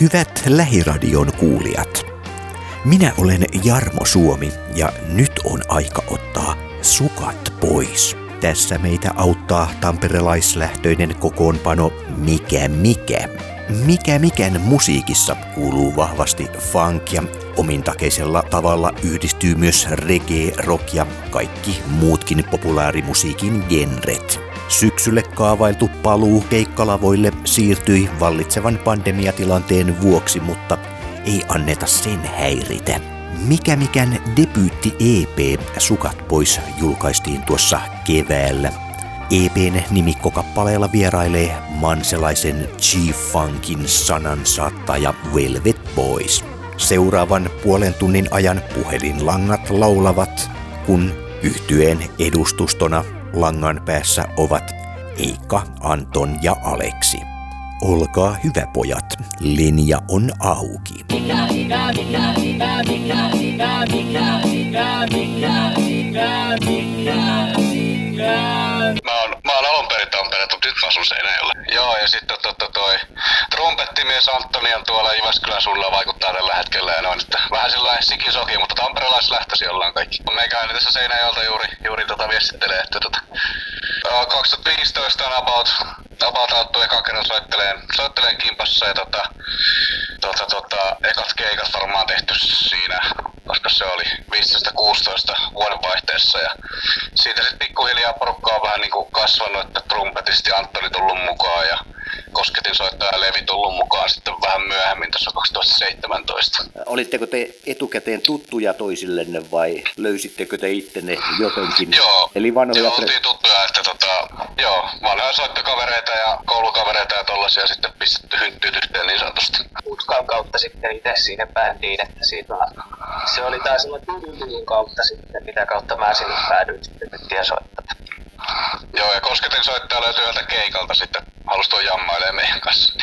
Hyvät lähiradion kuulijat, minä olen Jarmo Suomi ja nyt on aika ottaa sukat pois. Tässä meitä auttaa tamperelaislähtöinen kokoonpano Mikä Mikä. Mikä Mikän musiikissa kuuluu vahvasti funk ja omintakeisella tavalla yhdistyy myös reggae, rock ja kaikki muutkin populaarimusiikin genret. Syksylle kaavailtu paluu keikkalavoille siirtyi vallitsevan pandemiatilanteen vuoksi, mutta ei anneta sen häiritä. Mikä mikään debyytti EP Sukat pois julkaistiin tuossa keväällä. EPn nimikkokappaleella vierailee manselaisen G-Funkin sanansaattaja Velvet Boys. Seuraavan puolen tunnin ajan puhelinlangat laulavat, kun yhtyeen edustustona langan päässä ovat Eikka, Anton ja Aleksi. Olkaa hyvä pojat, linja on auki. Mikä, mikä, mikä, mikä, mikä, mikä, mikä, mikä, mikä, mikä, mikä, mikä. Mä asun Seinäjoella. Joo, ja sitten totta toi trumpettimies Antoni on tuolla Jyväskylän sulla vaikuttaa tällä hetkellä ja noin, että vähän sellainen sikisoki, mutta tamperelaislähtöisiä ollaan kaikki. Meikäläinen tässä Seinäjoelta juuri, juuri tota viestittelee, että tota, 2015 on about, about ekan kerran soitteleen, soitteleen kimpassa ja tota, tota, tota, ekat keikat varmaan tehty siinä, koska se oli 15-16 vuodenvaihteessa ja siitä sitten pikkuhiljaa porukka on vähän niinku kasvanut, että trumpetisti Antoni tullut mukaan ja kosketin soittaja Levi tullut mukaan sitten vähän myöhemmin tässä 2017. Olitteko te etukäteen tuttuja toisillenne vai löysittekö te ittenne jotenkin? Joo, Eli vanhoja joo että tota, joo, vanhoja soittokavereita ja koulukavereita ja tollasia sitten pistetty hynttyyn yhteen niin sanotusti. Utkan kautta sitten itse siihen bändiin, että siitä se oli taas sellainen kautta sitten, mitä kautta mä sinne päädyin sitten soittamaan. Joo, ja Kosketin soittaja löytyi yhdeltä keikalta sitten, halusi tuon jammailee meidän kanssa.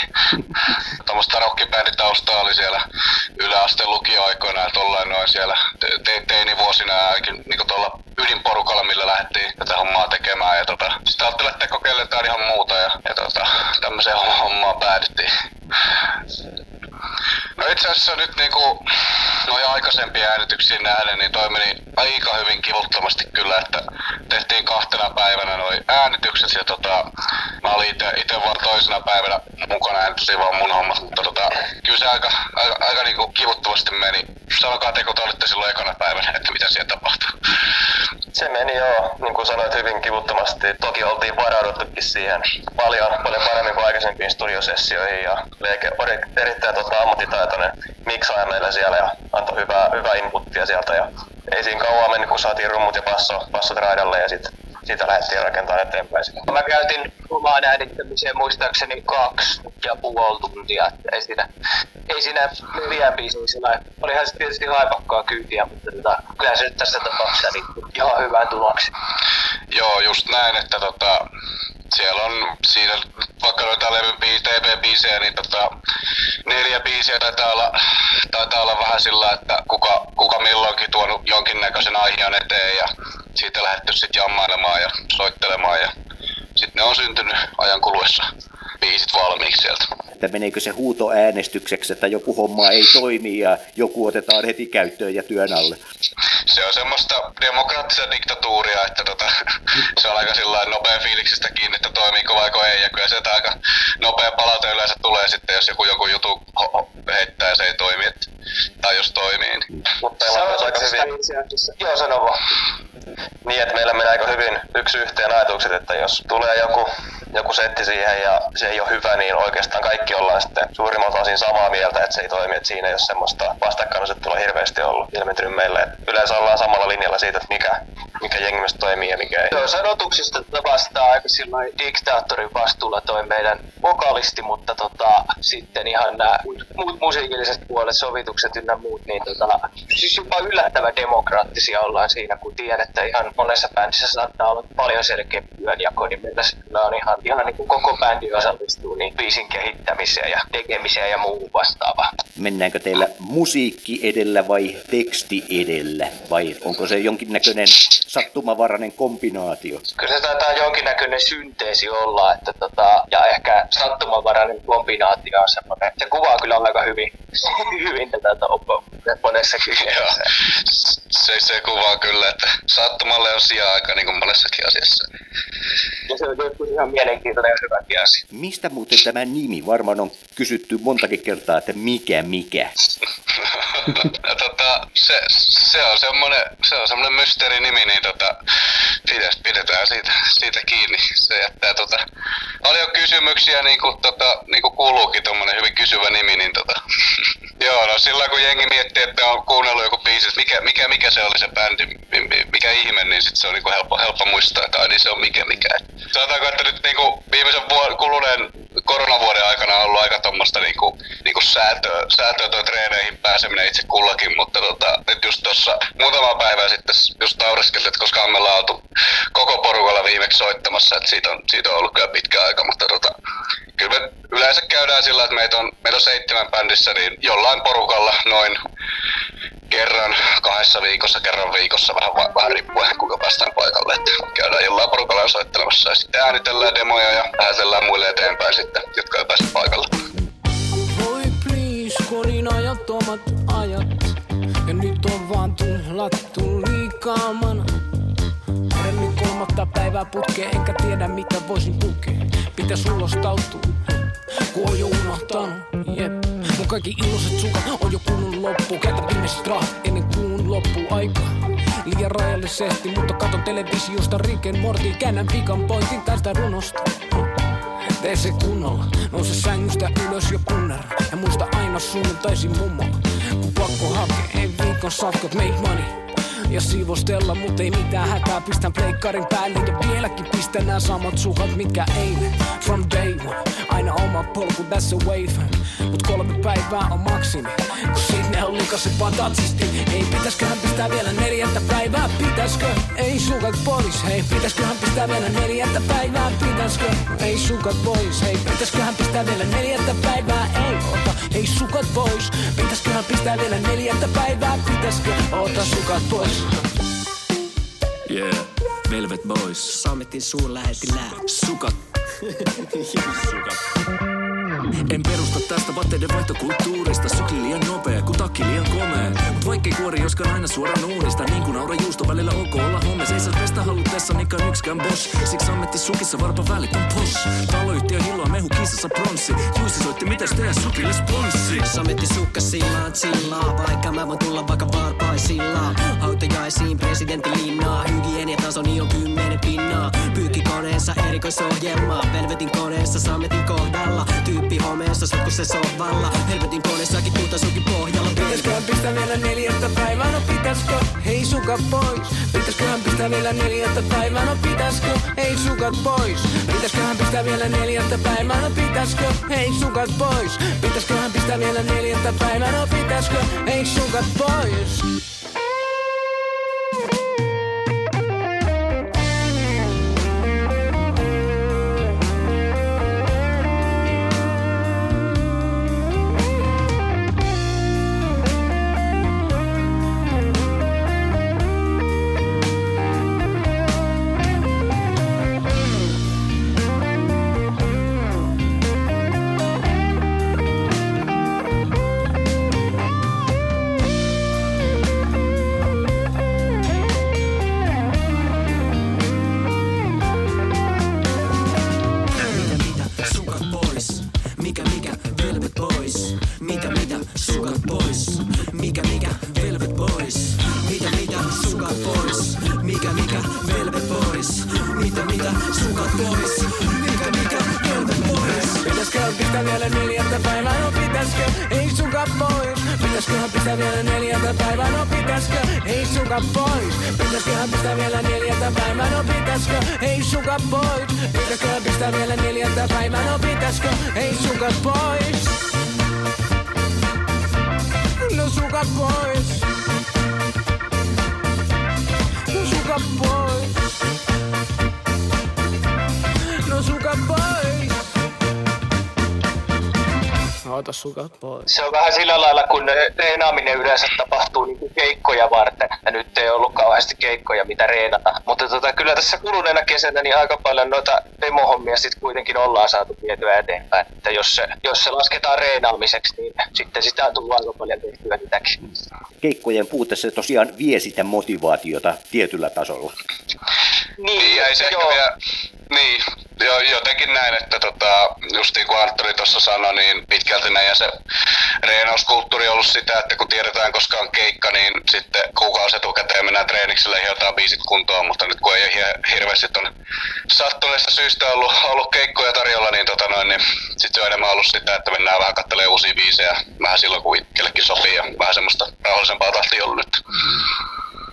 Tuommoista rockibänditaustaa oli siellä yläasteen lukioaikoina ja tollain noin siellä te- teinivuosina ja niin tuolla ydinporukalla, millä lähdettiin tätä hommaa tekemään. Ja tota, sitten ajattelin, että kokeiletaan ihan muuta ja, ja tota, tämmöiseen hommaan päädyttiin. No itse asiassa nyt niinku noin aikaisempia äänityksiin nähden, niin toi meni aika hyvin kivuttomasti kyllä, että tehtiin kahtena päivänä noin äänitykset ja tota, mä olin ite, ite vaan toisena päivänä mukana äänitysin vaan mun hommat, mutta tota, kyllä se aika, aika, aika niinku kivuttomasti meni. Sanokaa te, kun te olitte silloin ekana päivänä, että mitä siellä tapahtui. Se meni joo, niin kuin sanoit, hyvin kivuttomasti. Toki oltiin varauduttukin siihen paljon, paljon paremmin kuin aikaisempiin studiosessioihin ja Leke oli erittäin tota, ammattitaitoinen miksaaja meillä siellä ja antoi hyvää, hyvää inputtia sieltä ja ei siinä kauan mennyt, kun saatiin rummut ja basso, bassot raidalle ja sitten siitä lähdettiin rakentamaan eteenpäin. Mä käytin omaan äänittämiseen muistaakseni kaksi ja puoli tuntia. Ei siinä, ei siinä neljään biisiin sillä Olihan se tietysti haipakkaa kyytiä, mutta tota, kyllä se nyt tässä tapauksessa niin ihan hyvää tuloksi. Joo, just näin, että tota, siellä on siinä, vaikka noita levyn TP-biisejä, niin tota, neljä biisiä taitaa olla, taitaa olla vähän sillä, että kuka, kuka milloinkin tuonut jonkinnäköisen aiheen eteen ja siitä lähdetty sitten jammailemaan ja soittelemaan ja sitten ne on syntynyt ajan kuluessa biisit valmiiksi sieltä. Että meneekö se huuto äänestykseksi, että joku homma ei toimi ja joku otetaan heti käyttöön ja työn alle? Se on semmoista demokraattista diktatuuria, että tota, se on aika sillä nopea fiiliksistä kiinni, että toimiiko vaiko ei. Ja kyllä se aika nopea palaute yleensä tulee sitten, jos joku, joku jutu heittää ja se ei toimi. Että, tai jos toimii. Niin. Mutta myös aika hyvin... Joo, sano vaan. Niin, että meillä menee aika hyvin yksi yhteen ajatukset, että jos tulee joku, joku setti siihen ja se ei ole hyvä, niin oikeastaan kaikki ollaan sitten suurimmalta osin samaa mieltä, että se ei toimi, että siinä ei ole semmoista vastakkainasettelua hirveästi ollut ilmentynyt meille. Että yleensä ollaan samalla linjalla siitä, että mikä, mikä jengi toimii ja mikä ei. Joo, sanotuksista vastaa aika silloin diktaattorin vastuulla toi meidän vokalisti, mutta tota, sitten ihan nämä muut musiikilliset puolet, sovitukset ynnä muut, niin tota, siis jopa yllättävän demokraattisia ollaan siinä, kun tiedän, että ihan monessa bändissä saattaa olla paljon selkeä työnjako, niin meillä on ihan ihan niin kuin koko bändi osallistuu niin biisin kehittämiseen ja tekemiseen ja muuhun vastaavaan. Mennäänkö teillä musiikki edellä vai teksti edellä? Vai onko se jonkinnäköinen sattumavarainen kombinaatio? Kyllä se taitaa jonkinnäköinen synteesi olla, että tota, ja ehkä sattumavarainen kombinaatio on semmoinen. Se kuvaa kyllä aika hyvin, hyvin tätä topo monessakin. Joo, se, se kuvaa kyllä, että sattumalle on sijaa aika niin kuin monessakin asiassa. Ja se on ihan mielenkiintoinen ja hyväkin asia. Mistä muuten tämä nimi? Varmaan on kysytty montakin kertaa, että mikä mikä. no, tota, se, se, on semmoinen, se on semmoinen mysteerinimi, niin tota, pidetään siitä, siitä kiinni. Se jättää tota, paljon kysymyksiä, niin kuin, tota, niin kuin kuuluukin tuommoinen hyvin kysyvä nimi, niin tota, Joo, no sillä kun jengi miettii, että on kuunnellut joku biisi, että mikä, mikä, mikä se oli se bändi, mikä ihme, niin sit se on niinku helppo, helppo muistaa, että niin se on mikä mikä. Sanotaanko, että nyt niinku viimeisen vuoden, kuluneen koronavuoden aikana on ollut aika tuommoista niinku, niinku säätöä, säätöä toi treeneihin pääseminen itse kullakin, mutta tota, nyt just tuossa muutama päivä sitten just naureskeltiin, että koska me oltu koko porukalla viimeksi soittamassa, että siitä on, siitä on ollut kyllä pitkä aika, mutta tota, kyllä me yleensä käydään sillä, että meitä on, meitä on seitsemän bändissä, niin jollain porukalla noin kerran kahdessa viikossa, kerran viikossa, vähän, vähän riippuen kuinka päästään paikalle. Että käydään jollain porukalla soittelemassa ja sitten äänitellään demoja ja lähetellään muille eteenpäin sitten, jotka ei pääse paikalle. Voi please, kodin ajattomat ajat. Ja nyt on vaan tuhlattu liikaa mana. kolmatta päivää putkeen, enkä tiedä mitä voisin pukea. Pitäis ulostautua, kun on jo unohtanut. Jep. Kaikki iloiset sukat on jo kunnon loppu. Käytä viimeiset rahat ennen kuun loppu aika. Liian rajallisesti, mutta katon televisiosta Riken Morty. Käännän pikan pointin tästä runosta. Tee se kunnolla, nouse sängystä ylös jo kunnar Ja muista aina sunnuntaisin mummo Kun pakko hakee, ei viikon safkot make money ja siivostella, mut ei mitään hätää. Pistän pleikkarin päälle ja vieläkin pistän nämä samat sukat, mitkä eilen. From day one, aina oma polku, tässä wave. Mut kolme päivää on maksimi, kun sinne on likasen patatsisti. Ei pitäsköhän pistää vielä neljättä päivää, pitäskö? Ei sukat pois, hei, pitäsköhän pistää vielä neljättä päivää, pitäskö? Ei sukat pois, hei, pitäsköhän pistää vielä neljättä päivää, ei ota, ei sukat pois. Pitäsköhän pistää vielä neljättä päivää, pitäskö? Ota sukat pois. Yeah, Velvet Boys. Saamettiin suurlähettilää. Sukat. Sukat. En perusta tästä vaatteiden vaihtokulttuurista. Sykli liian nopea, kun takki liian komea. Mut vaikkei kuori joskaan aina suoraan uunista. Niin kuin aura juusto välillä ok olla homme Seisat pestä halutessa, nikan ykskään boss. Siksi sammetti sukissa varpa välit on posh Taloyhtiö hilloa mehu kissassa pronssi. Juissi soitti mitäs tehdä sukille sponssi? Sametti sukka sillaan chillaa. Vaikka mä voin tulla vaikka varpaisilla Hautajaisiin presidentin linnaa. Hygieniatasoni on kymmenen pinnaa Pyykkikoneessa erikoisohjelmaa Velvetin koneessa sametin kohdalla. Tyyppi homeessa se sovalla. Helvetin koneessakin puhuta sukin pohjalla. Pitäisköhän pistää vielä neljättä päivää, no pitäiskö? Hei sukat pois. Pitäisköhän pistää vielä neljättä päivää, no pitäiskö? Hei sukat pois. Pitäisköhän pistää vielä neljättä päivää, no pitäiskö? Hei sukat pois. Pitäisköhän pistää vielä neljättä päivää, no pitäiskö? Hei sukat pois pistä vielä neljältä päivää, no pitäskö? Ei suka pois. Pitäskö pistä vielä neljältä päivää, no pitäskö? Ei suka pois. No suka pois. No suka pois. No suka pois. Ota sukat pois. Se on vähän sillä lailla, kun reenaaminen yleensä tapahtuu niin kuin keikkoja varten. Ja nyt ei ollut kauheasti keikkoja, mitä reenata. Mutta tota, kyllä tässä kuluneena kesänä niin aika paljon noita demohommia sitten kuitenkin ollaan saatu vietyä eteenpäin. Että jos se, jos se lasketaan reenaamiseksi, niin sitten sitä on tullut aika paljon tehtyä niitäkin. Keikkojen puute se tosiaan vie sitä motivaatiota tietyllä tasolla. Niin, niin ei se joo. Vielä, niin, jo, jotenkin näin, että tota, just niin kuin Antoni tuossa sanoi, niin pitkälti näin se reenauskulttuuri on ollut sitä, että kun tiedetään koska on keikka, niin sitten kuukausi etukäteen mennään treenikselle ja jotain biisit kuntoon, mutta nyt kun ei hirveästi on sattuneesta syystä ollut, ollut keikkoja tarjolla, niin, tota noin, niin sitten se on enemmän ollut sitä, että mennään vähän katselemaan uusia biisejä vähän silloin, kun kellekin sopii ja vähän semmoista rauhallisempaa tahtia ollut nyt.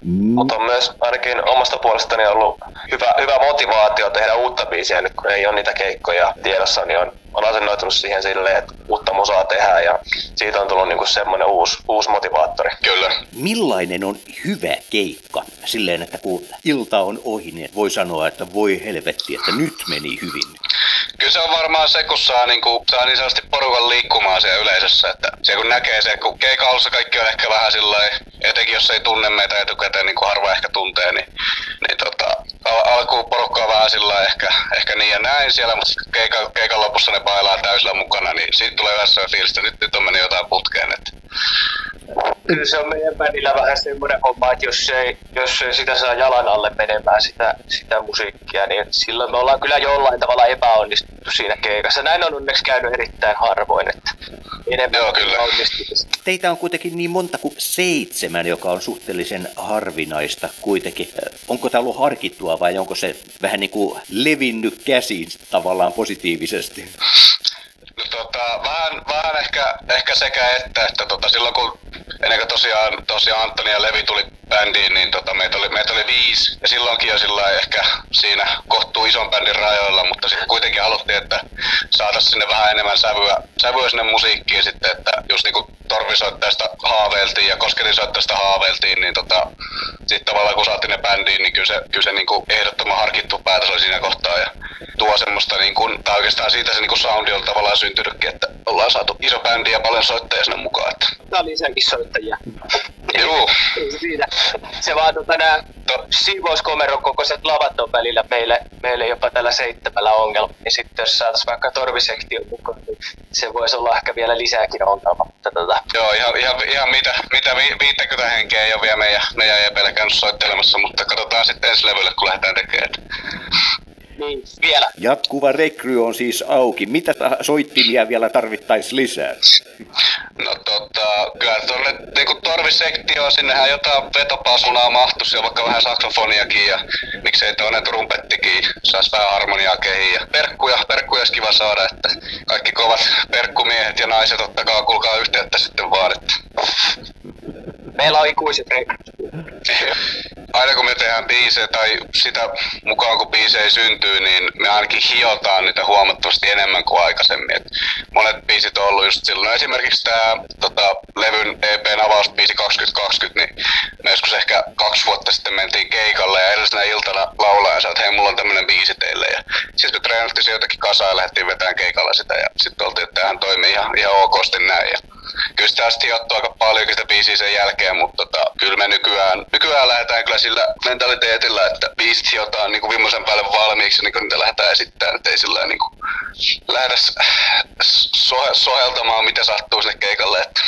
Mm. Mutta on myös ainakin omasta puolestani ollut hyvä, hyvä motivaatio tehdä uutta biisiä nyt kun ei ole niitä keikkoja tiedossa, niin on, on asennoitunut siihen silleen, että uutta musaa tehdään ja siitä on tullut niinku semmoinen uusi, uusi motivaattori. Kyllä. Millainen on hyvä keikka? Silleen, että kun ilta on ohi, niin voi sanoa, että voi helvetti, että nyt meni hyvin. Kyllä se on varmaan se, kun saa, niin kuin, saa niin sanotusti porukan liikkumaan siellä yleisössä. Että se kun näkee se, kun keikalla kaikki on ehkä vähän sillä etenkin jos ei tunne meitä etukäteen, niin kuin harva ehkä tuntee, niin, niin tota, al- alkuun porukka on vähän sillä ehkä, ehkä niin ja näin siellä, mutta keikan, keikan lopussa ne bailaa täysillä mukana, niin siitä tulee vähän sellainen fiilis, että nyt, nyt on mennyt jotain putkeen. Että kyllä se on meidän välillä vähän semmoinen homma, että jos ei, jos ei sitä saa jalan alle menemään sitä, sitä musiikkia, niin silloin me ollaan kyllä jollain tavalla epäonnistuttu siinä keikassa. Näin on onneksi käynyt erittäin harvoin, että enemmän Joo, kyllä. Teitä on kuitenkin niin monta kuin seitsemän, joka on suhteellisen harvinaista kuitenkin. Onko tämä ollut harkittua vai onko se vähän niin kuin levinnyt käsiin tavallaan positiivisesti? Tota, vähän, vähän ehkä, ehkä sekä että, että tota, silloin kun ennen kuin tosiaan, tosiaan Antoni ja Levi tuli bändiin, niin tota, meitä, oli, meitä oli viisi. Ja silloinkin jo sillä ehkä siinä kohtuu ison bändin rajoilla, mutta sitten kuitenkin haluttiin, että saataisiin sinne vähän enemmän sävyä, sävyä sinne musiikkiin sitten, että just niin kuin torvisoittajasta haaveiltiin ja kosketinsoittajasta haaveiltiin, niin tota, sitten tavallaan kun saatiin ne bändiin, niin kyllä se, kyllä se niin kuin ehdottoman harkittu päätös oli siinä kohtaa. Ja tuo semmoista, niin kuin, tai oikeastaan siitä se niin kuin soundi on tavallaan syntynytkin, että ollaan saatu iso bändi ja paljon soittajia sinne mukaan. Että. On lisääkin soittajia. Joo. siinä. Se vaan tota, nämä to. siivouskomeron kokoiset lavat on välillä meille, meille jopa tällä seitsemällä ongelma. Ja sitten jos saataisiin vaikka torvisektion mukaan, niin se voisi olla ehkä vielä lisääkin ongelma. Mutta, tota. Joo, ihan, ihan, ihan mitä, mitä 50 henkeä ei ole vielä meidän, meidän EPllä käynyt soittelemassa, mutta katsotaan sitten ensi levylle, kun lähdetään tekemään. Niin, vielä. Jatkuva rekry on siis auki. Mitä soittimia vielä tarvittaisiin lisää? No tota, kyllä tuonne niinku torvisektio, sinnehän jotain vetopasunaa mahtuisi ja vaikka vähän saksofoniakin ja miksei toinen trumpettikin saisi vähän harmoniaa kehiin. Ja perkkuja, perkkuja olisi kiva saada, että kaikki kovat perkkumiehet ja naiset ottakaa kulkaa yhteyttä sitten vaan. Että... Meillä on ikuiset. Aina kun me tehdään biisejä tai sitä mukaan kun biisejä syntyy, niin me ainakin hiotaan niitä huomattavasti enemmän kuin aikaisemmin. Et monet biisit on ollut just silloin. No esimerkiksi tämä tota, levyn EPn avausbiisi 2020, niin me joskus ehkä kaksi vuotta sitten mentiin keikalle ja edellisenä iltana laulaa ja että hei mulla on tämmönen biisi teille. Ja sitten me treenattiin se jotakin kasaan ja lähdettiin vetämään keikalla sitä ja sitten oltiin, että tämähän toimii ihan, ihan okosti näin. Ja kyllä sitä hiottu aika paljon sitä biisiä sen jälkeen, mutta tota, kyllä me nykyään, nykyään lähdetään kyllä sillä mentaliteetillä, että biisit hiotaan niin kuin viimeisen päälle valmiiksi, niin kuin niitä lähdetään esittämään, että ei sillä niin kuin sohe, soheltamaan, mitä sattuu sinne keikalle. Että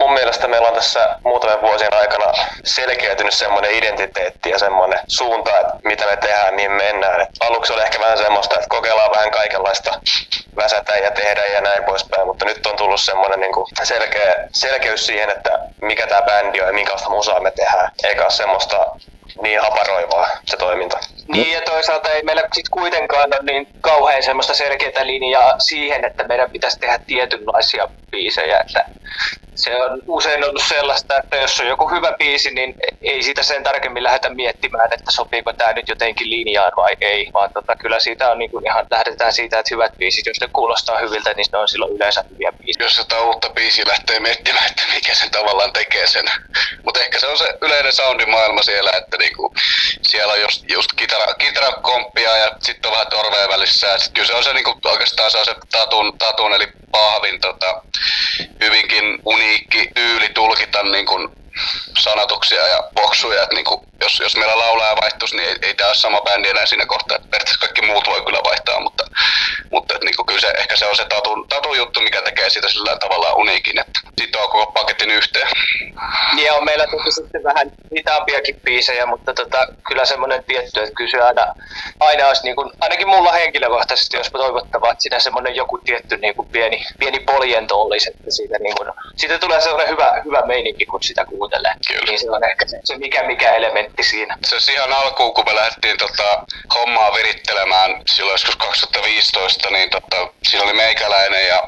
mun mielestä meillä on tässä muutamien vuosien aikana selkeytynyt semmoinen identiteetti ja semmoinen suunta, että mitä me tehdään, niin mennään. Et aluksi oli ehkä vähän semmoista, että kokeillaan vähän kaikenlaista väsätä ja tehdä ja näin poispäin, mutta nyt on tullut semmoinen niin selkeä, selkeys siihen, että mikä tämä bändi on ja minkälaista musaa me tehdään, eikä ole semmoista niin haparoivaa se toiminta. Niin ja toisaalta ei meillä sit kuitenkaan ole niin kauhean semmoista selkeää linjaa siihen, että meidän pitäisi tehdä tietynlaisia biisejä. Että se on usein ollut sellaista, että jos on joku hyvä biisi, niin ei sitä sen tarkemmin lähdetä miettimään, että sopiiko tämä nyt jotenkin linjaan vai ei. Vaan tota, kyllä siitä on niin kuin ihan, lähdetään siitä, että hyvät biisit, jos ne kuulostaa hyviltä, niin ne on silloin yleensä hyviä biisejä. jos jotain uutta biisiä lähtee miettimään, että mikä sen tavallaan tekee sen. Mutta ehkä se on se yleinen soundimaailma siellä, että niinku, siellä on just, just kitara, kitarakomppia ja sitten on vähän torvea välissä. Sit kyllä se on se niinku, oikeastaan se, on se tatun, tatun eli pahvin tota, hyvinkin uniikki tyyli tulkita niin kuin sanatuksia ja boksuja, että niin kuin, jos, jos meillä laulaja vaihtuisi, niin ei, ei tämä ole sama bändi enää siinä kohtaa. Että periaatteessa kaikki muut voi kyllä vaihtaa, mutta, mutta niin kuin, kyllä se, ehkä se on se tatu, tatu juttu, mikä tekee siitä sillä tavalla uniikin, että sitten on koko paketin yhteen. Niin on meillä toki sitten vähän hitaampiakin biisejä, mutta tota, kyllä semmoinen tietty, että kyllä se aina, aina olisi niin kuin, ainakin mulla henkilökohtaisesti, jos toivottavaa, että siinä semmoinen joku tietty niin kuin pieni, pieni poljento olisi, että siitä, niin kuin, siitä tulee sellainen hyvä, hyvä meininki, kun sitä kuuntelee. Kyllä. Niin se on ehkä se, se mikä, mikä elementti siinä. Se ihan alkuun, kun me lähdettiin tota, hommaa virittelemään silloin joskus 2015, niin tota, siinä oli meikäläinen ja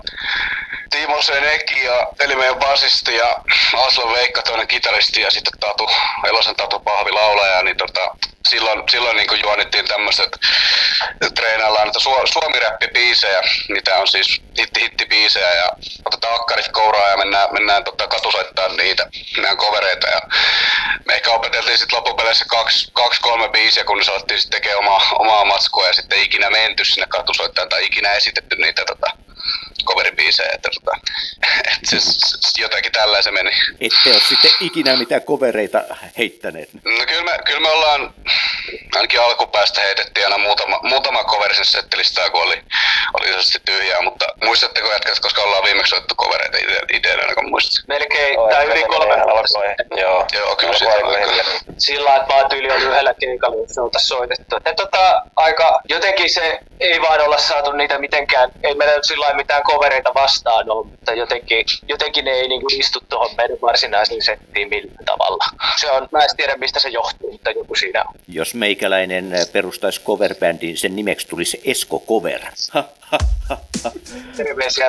Timo Seneki ja eli meidän basisti ja Aslo Veikka toinen kitaristi ja sitten Tatu, Elosen Tatu Pahvi laulaja, niin tota, silloin, silloin niin juonittiin tämmöiset, treenaillaan näitä su, suomiräppibiisejä, niitä on siis hitti hittibiisejä ja otetaan akkarit kouraa ja mennään, mennään tota, katusoittaa niitä, meidän kovereita ja me ehkä opeteltiin sitten loppupeleissä kaksi, kaksi, kolme biisiä, kun saattiin sitten tekemään omaa, omaa matskua ja sitten ikinä menty sinne katusoittaan tai ikinä esitetty niitä tota, coveribiisejä, että tota, et se, se, jotenkin tällä se meni. Ette ole sitten ikinä mitään kovereita heittäneet? No kyllä me, kyllä me ollaan, ainakin alkupäästä heitettiin aina muutama, muutama coveri sen settilistaa, kun oli, oli se tyhjää, mutta muistatteko jätkät, koska ollaan viimeksi soittu covereita ideana, kun muistat? Melkein, oh, tai yli kolme vuotta Joo, Joo kyllä kyllä. Sillä että vaan tyyli oli yhdellä keikalla, jos oltaisiin soitettu. Ja tota, aika, jotenkin se ei vaan olla saatu niitä mitenkään, ei meillä nyt sillä mitään covereita vastaan ole, mutta jotenkin, jotenkin ne ei niin kuin istu tuohon meidän varsinaiseen settiin millään tavalla. Se on, mä en tiedä mistä se johtuu, mutta joku siinä on. Jos meikäläinen perustaisi coverbändin, sen nimeksi tulisi Esko Cover. Terveisiä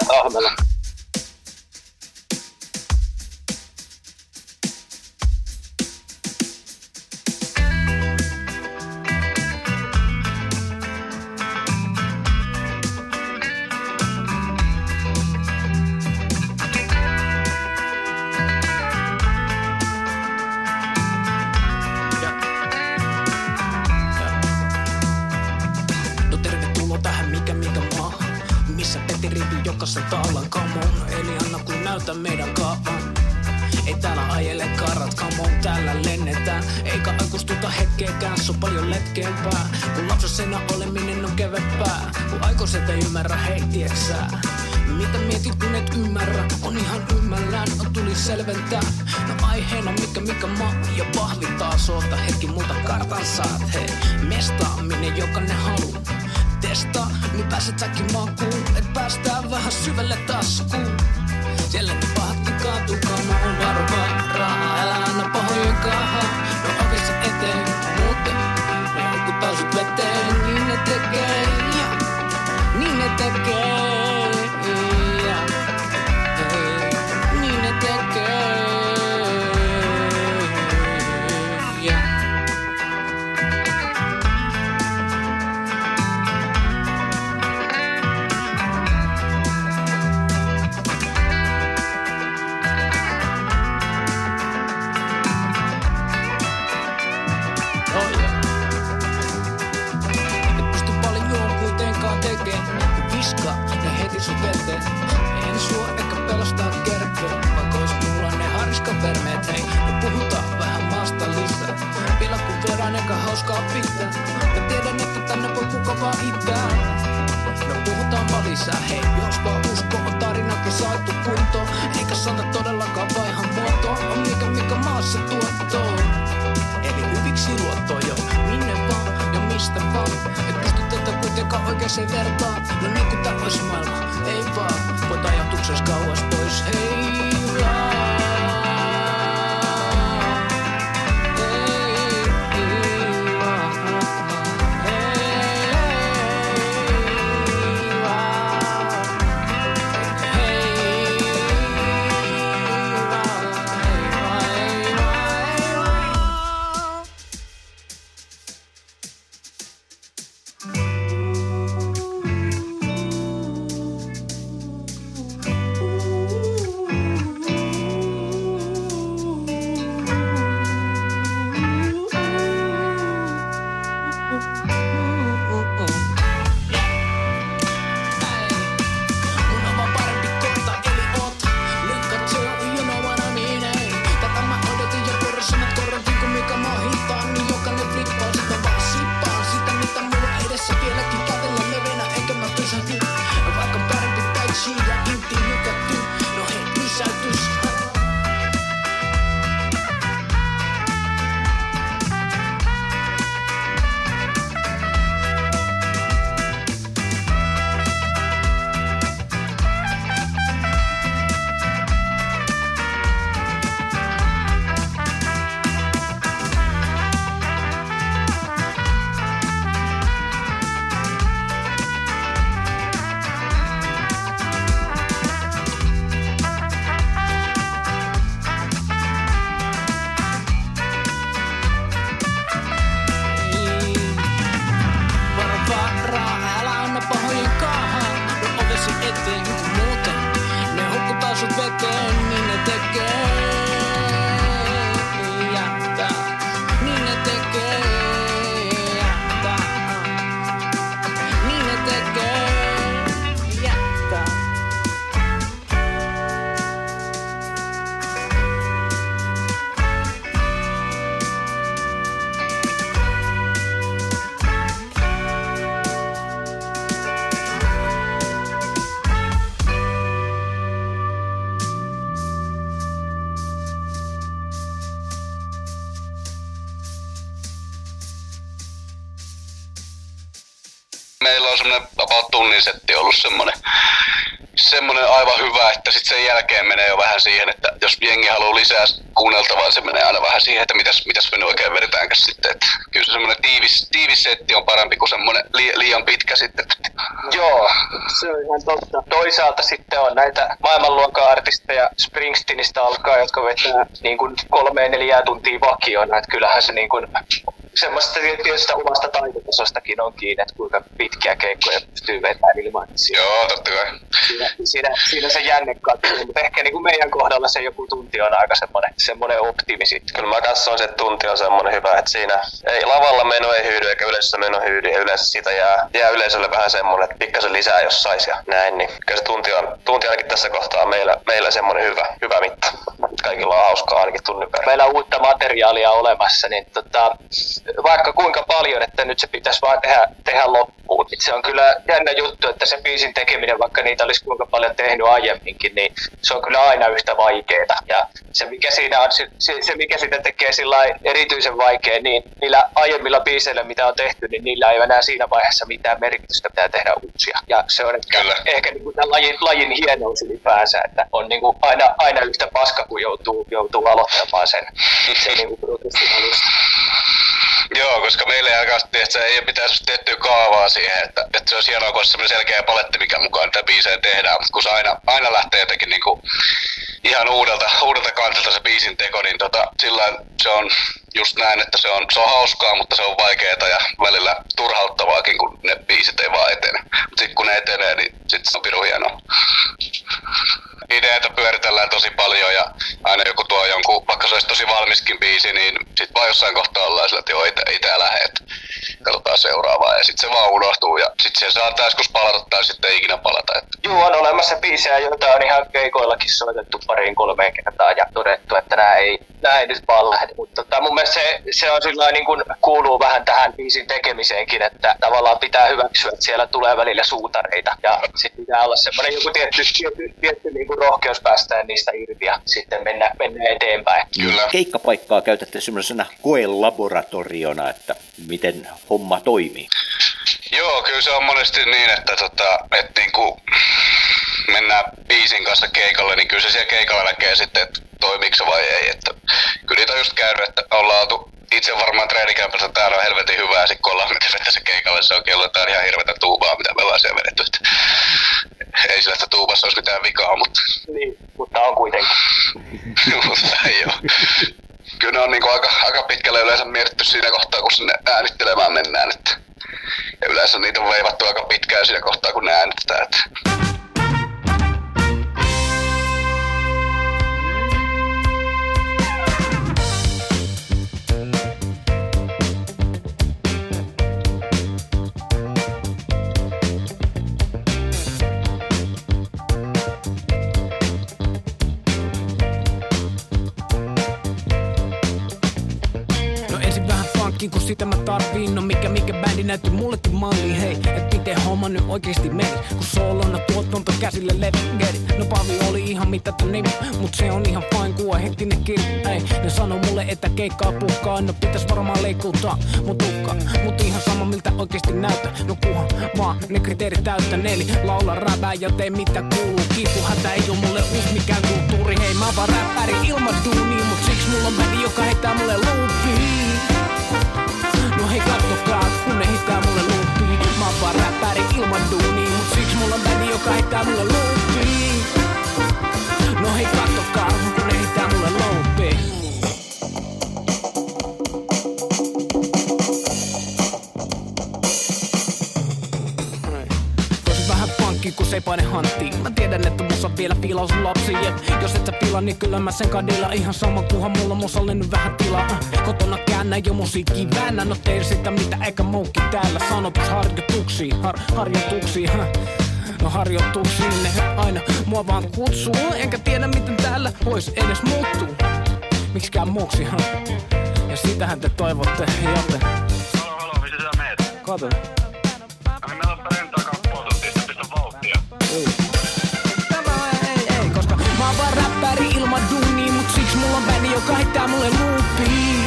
Tahmella. selventää. No aiheena mikä mikä maa ja pahvittaa soota hetki multa kartan saat hei. Mestaaminen jokainen halu testaa, niin pääset säkin makuun, et päästään vähän syvälle taskuun. No niin kuin olisi maailma, ei vaan. Voit ajatuksessa kauas pois, hei. Vähän siihen, että jos jengi haluaa lisää kuunneltavaa, se menee aina vähän siihen, että mitäs, mitäs me nyt oikein vedetäänkö sitten. Että kyllä se semmoinen tiivis, tiivis setti on parempi kuin semmoinen li, liian pitkä sitten. Joo, se on ihan totta. Toisaalta sitten on näitä maailmanluokan artisteja Springsteenistä alkaa, jotka vetää niin kuin kolme neljää tuntia vakiona. Että kyllähän se niin kuin semmoista tietystä omasta taitotasostakin on kiinni, että kuinka pitkiä keikkoja pystyy vetämään ilman. Siinä, Joo, totta kai. Siinä, siinä, siinä se jänne katsoo, mutta ehkä niin kuin meidän kohdalla se joku tunti on aika semmoinen, semmoinen optimi sitten. Kyllä mä katson, että tunti on semmoinen hyvä, että siinä ei lavalla meno ei hyydy eikä yleensä meno hyydy ja yleensä siitä jää, jää yleisölle vähän semmoinen, että pikkasen lisää jos saisi ja näin, niin kyllä se tunti on, tunti ainakin tässä kohtaa meillä, meillä semmoinen hyvä, hyvä mitta. Kaikilla on hauskaa ainakin tunnin verran. Meillä on uutta materiaalia olemassa, niin tota, vaikka kuinka paljon, että nyt se pitäisi vaan tehdä, tehdä loppuun. Se on kyllä jännä juttu, että se biisin tekeminen, vaikka niitä olisi kuinka paljon tehnyt aiemminkin, niin se on kyllä aina yhtä vaikeaa. Ja se mikä siinä on, se, se mikä sitä tekee sillä erityisen vaikea, niin niillä aiemmilla biiseillä, mitä on tehty, niin niillä ei enää siinä vaiheessa mitään merkitystä, pitää tehdä uusia. Ja se on ehkä, kyllä. ehkä niin kuin tämän lajin, lajin hienous ylipäänsä, että on niin kuin aina, aina yhtä paska, kun joutuu, joutuu aloittamaan sen, sen niin kuin Joo, koska meillä ei aika, että ei pitäisi tiettyä kaavaa siihen, että, että se olisi hienoa, kun olisi selkeä paletti, mikä mukaan niitä biisejä tehdään, mutta kun se aina, aina lähtee jotenkin niin kuin ihan uudelta, uudelta kantilta se biisin teko, niin tota, sillä se on just näin, että se on, se on hauskaa, mutta se on vaikeaa ja välillä turhauttavaakin, kun ne biisit ei vaan etene. Mutta sitten kun ne etenee, niin sitten se on pirun hienoa ideoita pyöritellään tosi paljon ja aina joku tuo jonkun, vaikka se olisi tosi valmiskin biisi, niin sitten vaan jossain kohtaa ollaan sillä, että joo, ite, ite lähet. Katsotaan seuraavaa ja sitten se vaan unohtuu ja sitten se saattaa joskus palata tai sitten ei ikinä palata. Että. Joo, on olemassa biisejä, joita on ihan keikoillakin soitettu pariin kolmeen kertaan ja todettu, että nämä ei, nämä ei nyt vaan lähde. Mutta tota, mun mielestä se, se on sillä niin kuin kuuluu vähän tähän biisin tekemiseenkin, että tavallaan pitää hyväksyä, että siellä tulee välillä suutareita ja sitten pitää olla semmoinen joku tietty, tietty, tietty niin kuin rohkeus päästään niistä irti ja sitten mennä, mennä eteenpäin. Kyllä. Keikkapaikkaa käytätte semmoisena koelaboratoriona, että miten homma toimii. Joo, kyllä se on monesti niin, että, tota, että niin kuin mennään biisin kanssa keikalle, niin kyllä se siellä keikalla näkee sitten, että toimiiko vai ei. Että kyllä niitä on just käynyt, että ollaan oltu itse varmaan treenikämpässä täällä on helvetin hyvää, sit kun ollaan mennyt se keikalle, se on kello, tää on ihan hirvetä tuubaa, mitä me ollaan siellä vedetty. Että ei sillä, että tuubassa olisi mitään vikaa, mutta... Niin, mutta on kuitenkin. mutta ei ole. Kyllä ne on niin aika, aika pitkälle yleensä mietitty siinä kohtaa, kun sinne äänittelemään mennään. Että, yleensä niitä on veivattu aika pitkään siinä kohtaa, kun ne äänitetään. Malli Hei, et miten homma nyt oikeesti meni Kun solona tuotanto käsille levegeri No Pavi oli ihan mitä tän nimi Mut se on ihan fine kuva ne kirja Ei, ne sano mulle että keikkaa puhkaa No pitäis varmaan leikkuuttaa mut tukka Mut ihan sama miltä oikeesti näyttää No kuhan vaan ne kriteerit täyttä Neli laula räpää ja tee mitä kuuluu. Kipu hätä ei oo mulle uus mikään kulttuuri. Hei mä vaan räppäri. Ilman duuni Mut Fila, niin kyllä mä sen kadilla ihan sama, kunhan mulla musalle nyt vähän tilaa. Kotona käännä jo musiikki väännä, no teen sitä mitä eikä muukki täällä. Sanotusharjoituksiin, har, harjoituksiin. No harjoituksiin ne aina mua vaan kutsuu Enkä tiedä miten täällä vois edes muuttuu Miksikään muuksi, huh? Ja sitähän te toivotte, joten? Kato joka heittää mulle loopiin.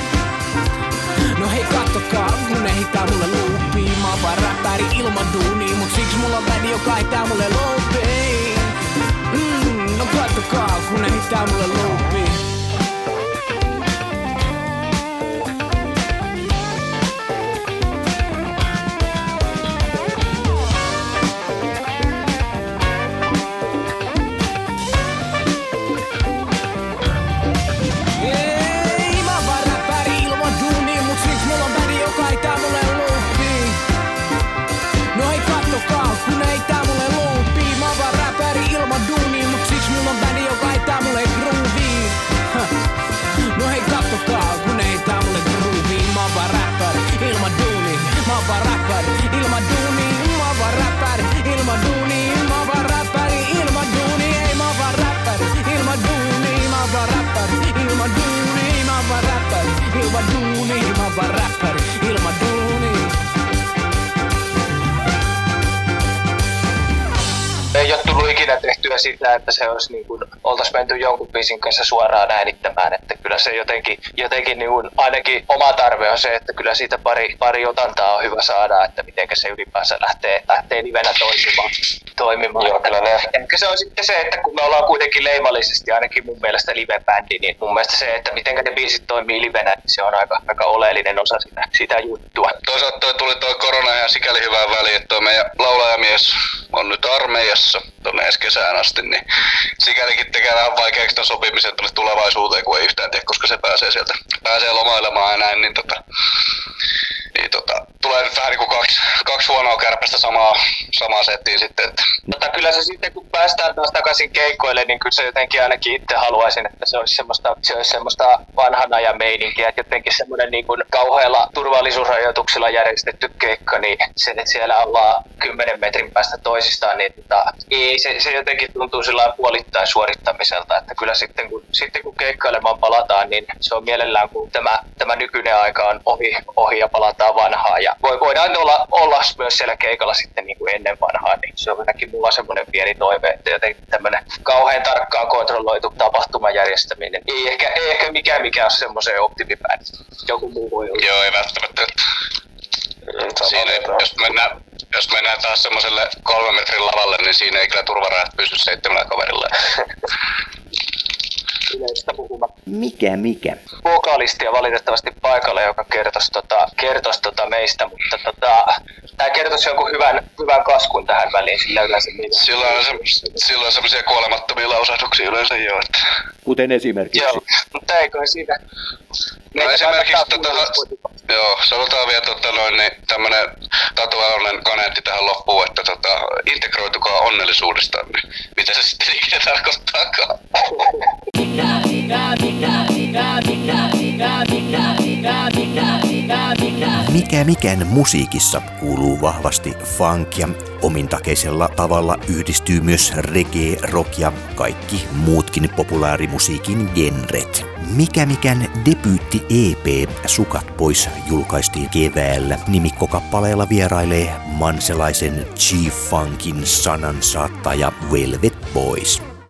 No hei kattokaa, kun ne heittää mulle loopiin. Mä oon vaan räppä räppäri ilman duuni, mut siksi mulla on bändi, joka heittää mulle loopiin. Mm, no kattokaa, kun ne heittää mulle loopiin. Tehtyä sitä, että se olisi niin kuin, oltaisi menty jonkun biisin kanssa suoraan äänittämään. Että kyllä se jotenkin, jotenkin niin kuin, ainakin oma tarve on se, että kyllä siitä pari, pari otantaa on hyvä saada, että miten se ylipäänsä lähtee, lähtee livenä toimimaan. toimimaan. Joo, kyllä ne. Ehkä se on sitten se, että kun me ollaan kuitenkin leimallisesti ainakin mun mielestä live-bändi, niin mun mielestä se, että miten ne biisit toimii livenä, niin se on aika, aika oleellinen osa sitä, sitä juttua. Toisaalta toi tuli toi korona ihan sikäli hyvään väliin, että toi meidän laulajamies on nyt armeijassa tonne ensi kesään asti, niin sikälikin tekee vähän vaikeaksi tämän sopimisen tuonne tulevaisuuteen, kun ei yhtään tiedä, koska se pääsee sieltä, pääsee lomailemaan ja näin, niin tota, niin tota, tulee nyt vähän niin kuin kaksi, kaksi huonoa kärpästä samaa, samaa settiin sitten, että Mutta kyllä se sitten, kun päästään taas takaisin keikoille, niin kyllä se jotenkin ainakin itse haluaisin, että se olisi semmoista, se olisi semmoista vanhan ajan meininkiä, että jotenkin semmoinen niin kuin kauheilla turvallisuusrajoituksilla järjestetty keikka, niin se, että siellä ollaan 10 metrin päästä toisistaan, niin tota, ei, se, se jotenkin tuntuu sillä puolittain suorittamiselta, että kyllä sitten kun, sitten kun keikkailemaan palataan, niin se on mielellään, kun tämä, tämä nykyinen aika on ohi, ohi ja palataan vanhaan. Ja voi, voidaan olla, olla myös siellä keikalla sitten niin kuin ennen vanhaa, niin se on ainakin mulla semmoinen pieni toive, että jotenkin tämmöinen kauhean tarkkaan kontrolloitu tapahtuman järjestäminen. Ei ehkä, ei ehkä mikään mikä on semmoiseen optimipäin. Joku muu voi olla. joo, ei välttämättä. Että siinä, ei- jos mennään, jos mennään taas semmoiselle kolmen metrin lavalle, niin siinä ei kyllä turvarajat pysy seitsemällä kaverilla. Yleistä puhumatta. Mikä mikä? Vokalistia valitettavasti paikalle, joka kertoisi, tota, kertoisi tota meistä, mutta tota, tämä kertoisi jonkun hyvän, hyvän kaskun tähän väliin, sillä yleensä Silloin on, se, silloin on semmoisia kuolemattomia lausahduksia yleensä jo. Että. Kuten esimerkiksi. Joo, mutta eikö siinä... No esimerkiksi tota, joo, sanotaan vielä tota noin, niin tämmönen tatuaallinen kaneetti tähän loppuun, että tota, integroitukaa onnellisuudesta, niin mitä se sitten ikinä tarkoittaakaan. Mikä mikään musiikissa kuuluu vahvasti funk ja omintakeisella tavalla yhdistyy myös reggae, rock ja kaikki muutkin populaarimusiikin genret. Mikä mikään debyytti EP Sukat pois julkaistiin keväällä. Nimikkokappaleella vierailee manselaisen G-Funkin sanansaattaja Velvet Boys.